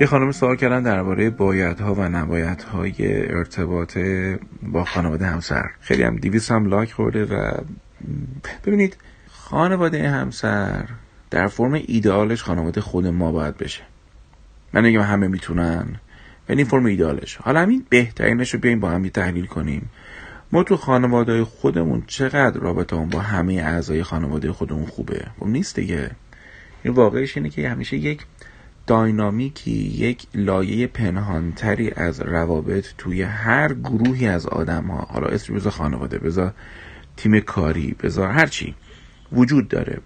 یه خانم سوال کردن درباره بایدها و نبایدهای ارتباط با خانواده همسر. خیلی هم دیویس هم لاک خورده و ببینید خانواده همسر در فرم ایدئالش خانواده خود ما باید بشه. من نگم همه می‌تونن این فرم ایدئالش. حالا همین بهترینش رو بیایم با هم تحلیل کنیم. ما تو خانواده خودمون چقدر رابطه با همه اعضای خانواده خودمون خوبه؟ خب نیست دیگه. این واقعش اینه که همیشه یک داینامیکی یک لایه پنهانتری از روابط توی هر گروهی از آدم ها حالا اسم بذار خانواده بذار تیم کاری بذار هرچی وجود داره.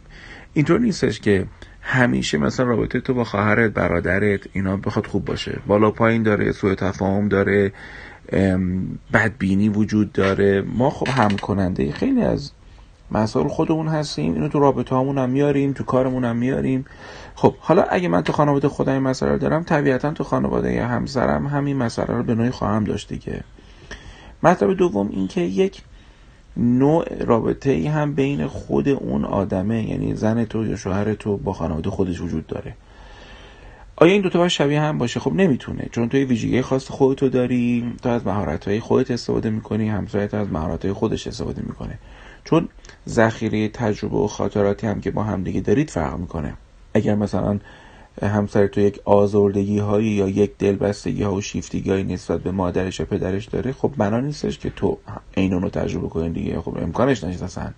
اینطور نیستش که همیشه مثلا رابطه تو با خواهرت برادرت اینا بخواد خوب باشه. بالا پایین داره سوء تفاهم داره بدبینی وجود داره. ما خب هم کننده خیلی از مسائل خودمون هستیم اینو تو رابطه همون هم میاریم تو کارمون هم میاریم. خب حالا اگه من تو خانواده خودم این مسئله دارم طبیعتا تو خانواده همسرم همین مسئله رو به نوعی خواهم داشت دیگه. مطلب دوم این که یک نوع رابطه ای هم بین خود اون آدمه یعنی زن تو یا شوهر تو با خانواده خودش وجود داره. آیا این دوتا باید شبیه هم باشه؟ خب نمی‌تونه. چون تو یه ویژگی خاص خودتو داری تو از مهارت های خودت استفاده می‌کنی همسرت از مهارت های خودش استفاده می‌کنه. چون ذخیره تجربه و خاطراتی هم که با همدیگه دارید فرق می‌کنه. اگر مثلا همسر تو یک آزردگی هایی یا یک دلبستگی ها و شیفتگی هایی نسبت به مادرش و پدرش داره خب بنا نیستش که تو این رو تجربه کنی دیگه. خب امکانش نیست اصلا.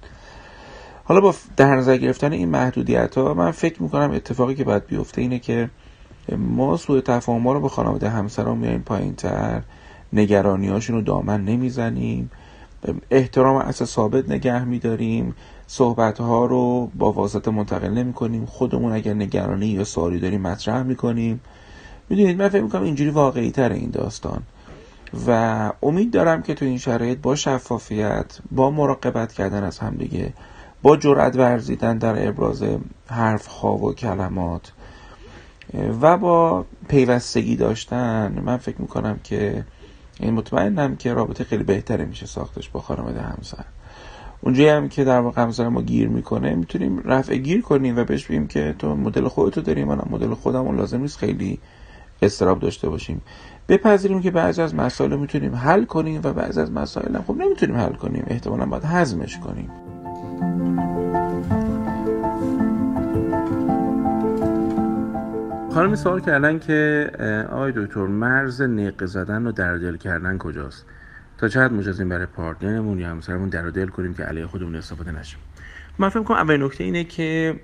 حالا با در نظر گرفتن این محدودیت ها من فکر می‌کنم اتفاقی که باید بیفته اینه که ما سوء تفاهم رو به خانواده همسران میاریم پایین تر نگرانی رو دامن نمی‌زنیم. احترام اصلا ثابت نگه میداریم. صحبت ها رو با واسطه منتقل نمی کنیم خودمون اگر نگرانی یا سوالی داریم مطرح می کنیم می‌دونید من فکر می‌کنم اینجوری واقعی تر این داستان. و امید دارم که تو این شرایط با شفافیت با مراقبت کردن از همدیگه با جرأت ورزیدن در ابراز حرف خواب و کلمات و با پیوستگی داشتن من فکر می‌کنم که این مطمئنم که رابطه خیلی بهتره میشه ساختش با خانواده همسر. اونجایی هم که در واقع همسر ما گیر می‌کنه می‌تونیم رفع گیر کنیم و بهش بگیم که تو مدل خودتو داری من مدل خودمون لازم نیست خیلی استراب داشته باشیم. بپذیریم که بعضی از مسائل می‌تونیم حل کنیم و بعضی از مسائل خب نمی‌تونیم حل کنیم احتمالا باید هضمش کنیم. خانمی سوال کردن که آقای دکتر مرز نق زدن و درد دل کردن کجاست؟ تا چقدر مجازیم برای partner مون یا همسرمون درد دل کنیم که علیه خودمون استفاده نشیم؟ من فکر کنم اول نکته اینه که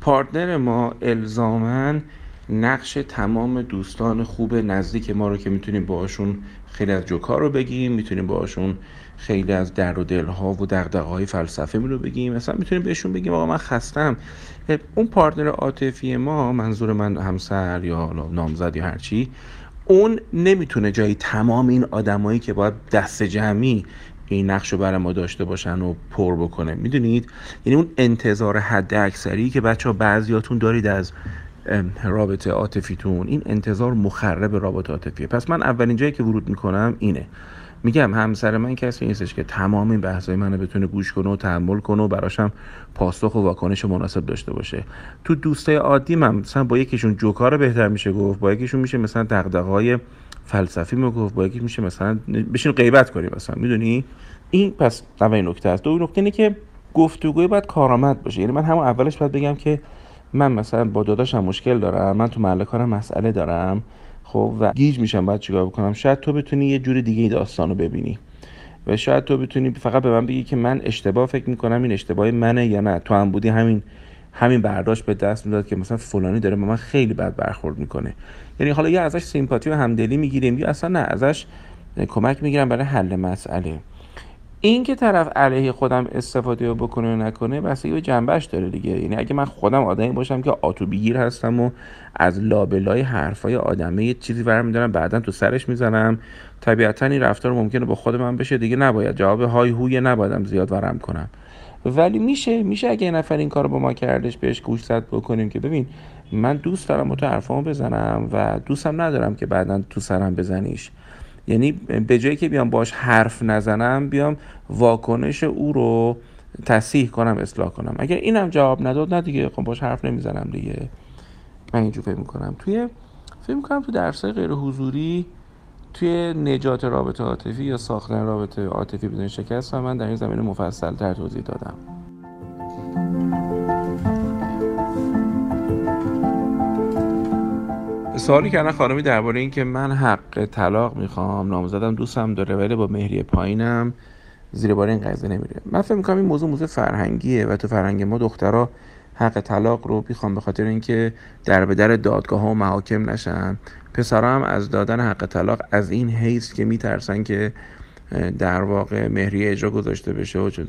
partner ما الزامن نقش تمام دوستان خوب نزدیک ما رو که می‌تونیم باشون خیلی از جوکار رو بگیم می‌تونیم باشون خیلی از درد و دل و دغدغه های فلسفه رو بگیم. مثلا می‌تونیم بهشون بگیم آقا من خستم. اون پارتنر عاطفی ما منظور من همسر یا نامزد یا هرچی اون نمی‌تونه جای تمام این آدمایی که باید دست جمعی این نقش رو برای ما داشته باشن و پر بکنه. می‌دونید؟ یعنی اون انتظار حد اکثری که بچه ها بعضیاتون دارید از رابطه عاطفیتون این انتظار مخرب رابطه عاطفیه. پس من اولین جایی که ورود می‌کنم اینه. میگم همسر من کسی نیستش که تمام این بحثای منو بتونه گوش کنه و تحمل کنه و براشم پاسخ و واکنش مناسب داشته باشه. تو دوستای عادی من مثلا با یکیشون جوکار بهتر میشه گفت با یکیشون میشه مثلا دغدغه‌های فلسفی می‌گفت با یکیش میشه مثلا بشین غیبت کنی مثلا. می‌دونی؟ این پس اول نکته است. دو نکته اینه که گفتگوی باید کارآمد باشه. یعنی من همون اولش باید بگم که من مثلا با داداشم مشکل دارم من تو محل کارم مسئله دارم خب و گیج میشم بعد چیکار بکنم؟ شاید تو بتونی یه جور دیگه داستان رو ببینی. و شاید تو بتونی فقط به من بگی که من اشتباه فکر می‌کنم این اشتباه منه یا نه. تو هم بودی همین همین برداشت به دست می‌داد که مثلا فلانی داره با من خیلی بد برخورد می‌کنه. یعنی حالا یا ازش سیمپاتی و همدلی می‌گیریم یا اصلا نه ازش کمک می‌گیرم برای حل مسئله. این که طرف علیه خودم استفاده بکنه و نکنه بستگی به جنبش داره دیگه. یعنی اگه من خودم آدمی باشم که آتو بگیر هستم و از لابلای حرفای آدمه یه چیزی برمیدارم بعدا تو سرش می‌زنم طبیعتا این رفتار ممکنه با خود من بشه دیگه نباید. جواب های هوی نبایدم زیاد ورم کنم. ولی میشه میشه اگه یه نفر این کارو با ما کردش بهش گوش زد بکنیم که ببین من دوست دارم با تو حرفامو بزنم و دوستم ندارم که بعدا تو سرم بزنیش. یعنی به جایی که بیام باش حرف نزنم بیام واکنش او رو تصحیح کنم اصلاح کنم. اگر اینم جواب نداد نه دیگه خب باش حرف نمی‌زنم دیگه. من اینجور فکر می‌کنم. توی فکر می‌کنم تو درسای غیر حضوری توی نجات رابطه عاطفی یا ساختن رابطه عاطفی بدون شکست و من در این زمینه مفصل تر توضیح دادم. سوالی کردن خانمی درباره این که من حق طلاق می‌خوام نامزدم دوستم داره ولی با مهریه پایینم زیر بار این قضیه نمیره. من فکر می‌کنم این موضوع موضوع فرهنگیه و تو فرهنگ ما دخترها حق طلاق رو می‌خوام به خاطر اینکه در به در دادگاه ها و محاکم نشن. پسرها هم از دادن حق طلاق از این حیث که میترسن که در واقع مهریه اجرا گذاشته بشه و چه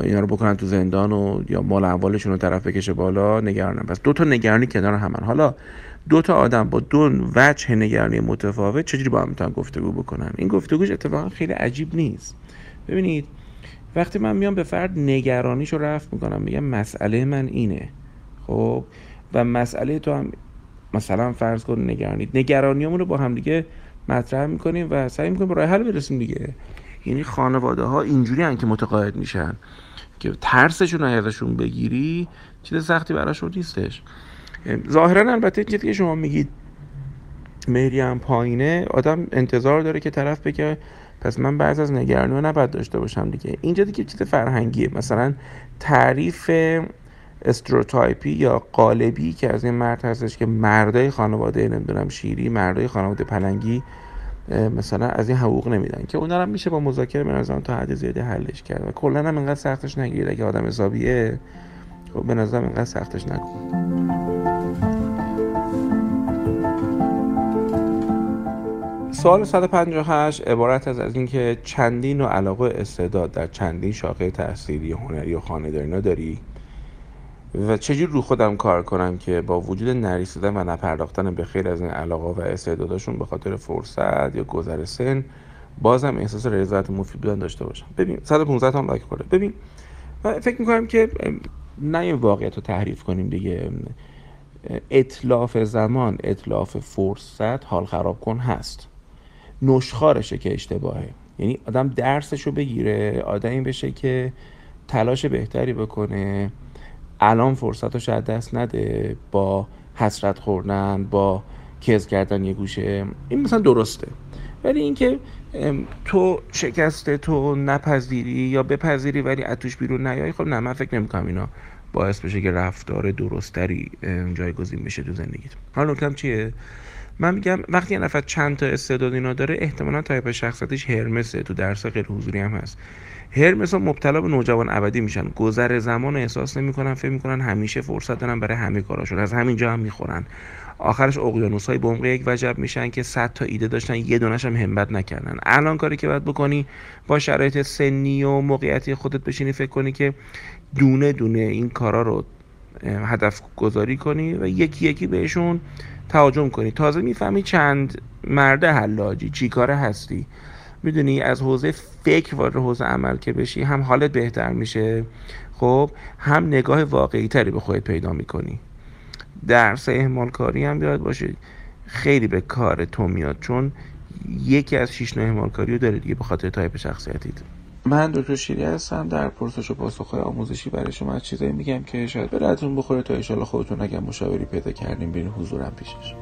اینا رو بکنن تو زندان و یا مال اموالشون رو طرف بکشه بالا نگرانم پس دو تا نگرانی کنار همن. حالا دو تا آدم با دو وجه نگرانی متفاوت چجوری با هم می‌تونن گفتگو بکنن؟ این گفتگوش اتفاقا خیلی عجیب نیست. ببینید وقتی من میام به فرد نگرانیشو رفت می‌کنم میگم مسئله من اینه. خب؟ و مسئله تو هم مثلا فرض کن نگرانید. نگرانیمون رو با هم دیگه مطرح می‌کنیم و سعی می‌کنیم به راه حل برسیم دیگه. یعنی خانواده ها اینجوری هم که متقاعد میشن که ترسشون ازشون بگیری چیز سختی براشون نیستش. ظاهرا البته چیزی که شما میگید مهری هم پایینه آدم انتظار داره که طرف بگه پس من بعض از نگرانی رو نباید داشته باشم دیگه. اینجا دیگه چیز فرهنگیه. مثلا تعریف stereotype ی یا قالبی که از این مرد هستش که مردای خانواده نمی‌دونم شیری مردای خانواده پلنگی مثلا از این حقوق نمیدن که اونا هم میشه با مذاکره به نظرم تا حد زیادی حلش کرد و کلا هم اینقدر سختش نگیرید اگه آدم حسابیه. خب به نظرم اینقدر سختش نکن سوال 158 عبارت از از اینکه چندین و علاقه استعداد در چندین شاخه تحصیلی هنری و خانه‌داری داری و چجور رو خودم کار کنم که با وجود نریسیدن و نپرداختن به خیر از این علاقه و استعداداشون به خاطر فرصت یا گذر سن بازم احساس رضایت مفید بودن داشته باشم. ببین 115 تا لایک خورده. ببین من فکر می‌کنم که نه واقعیت رو تحریف کنیم دیگه. اطلاف زمان اطلاف فرصت حال خراب کن هست. نشخارشه که اشتباهه. یعنی آدم درسش رو بگیره آدمی بشه که تلاش بهتری بکنه. الان فرصت رو شاید دست نده با حسرت خوردن با کز کردن یه گوشه. این مثلا درسته. ولی اینکه تو شکسته تو نپذیری یا بپذیری ولی اتوش بیرون نیایی خب نه من فکر نمی‌کنم اینا باعث بشه که رفتار درستری جایگزین بشه تو زندگیت. حالا نکتم چیه؟ من میگم وقتی یه نفر چند تا استعداد اینا داره احتمالا تایپ شخصیتش هرمسه تو درس غیر حضوری هم هست. هرمس ها مبتلا به نوجوان ابدی میشن. گذر زمان رو احساس نمی‌کنن فکر می‌کنن همیشه فرصت دارن برای همه کاراشون. از همینجا هم می‌خورن. آخرش اقیانوس های بمق یک وجب میشن که 100 تا ایده داشتن یه دونش هم همت نکردن. الان کاری که باید بکنی با شرایط سنی و موقعیتی خودت بشینی فکر کنی که دونه دونه این کارا رو هدف گذاری کنی و یکی یکی بهشون تهاجم کنی. تازه می‌فهمی چند مرده حلاجی. چی کاره هستی؟ می‌دونی از حوزه فکر وارد حوزه عمل که بشی هم حالت بهتر میشه. خب هم نگاه واقعی تری به خودت پیدا می‌کنی. درس اهمال کاری هم یاد باشه. خیلی به کار تو میاد چون یکی از شیش نوع اهمال کاری رو داره دیگه به خاطر تایپ شخصیتیت. من دکتر شیری هستم. در پرسش و پاسخهای آموزشی برای شما از چیزایی میگم که شاید به بخوره تا ایشالا خودتون اگر مشاوری پیدا کردیم برین حضورم پیشش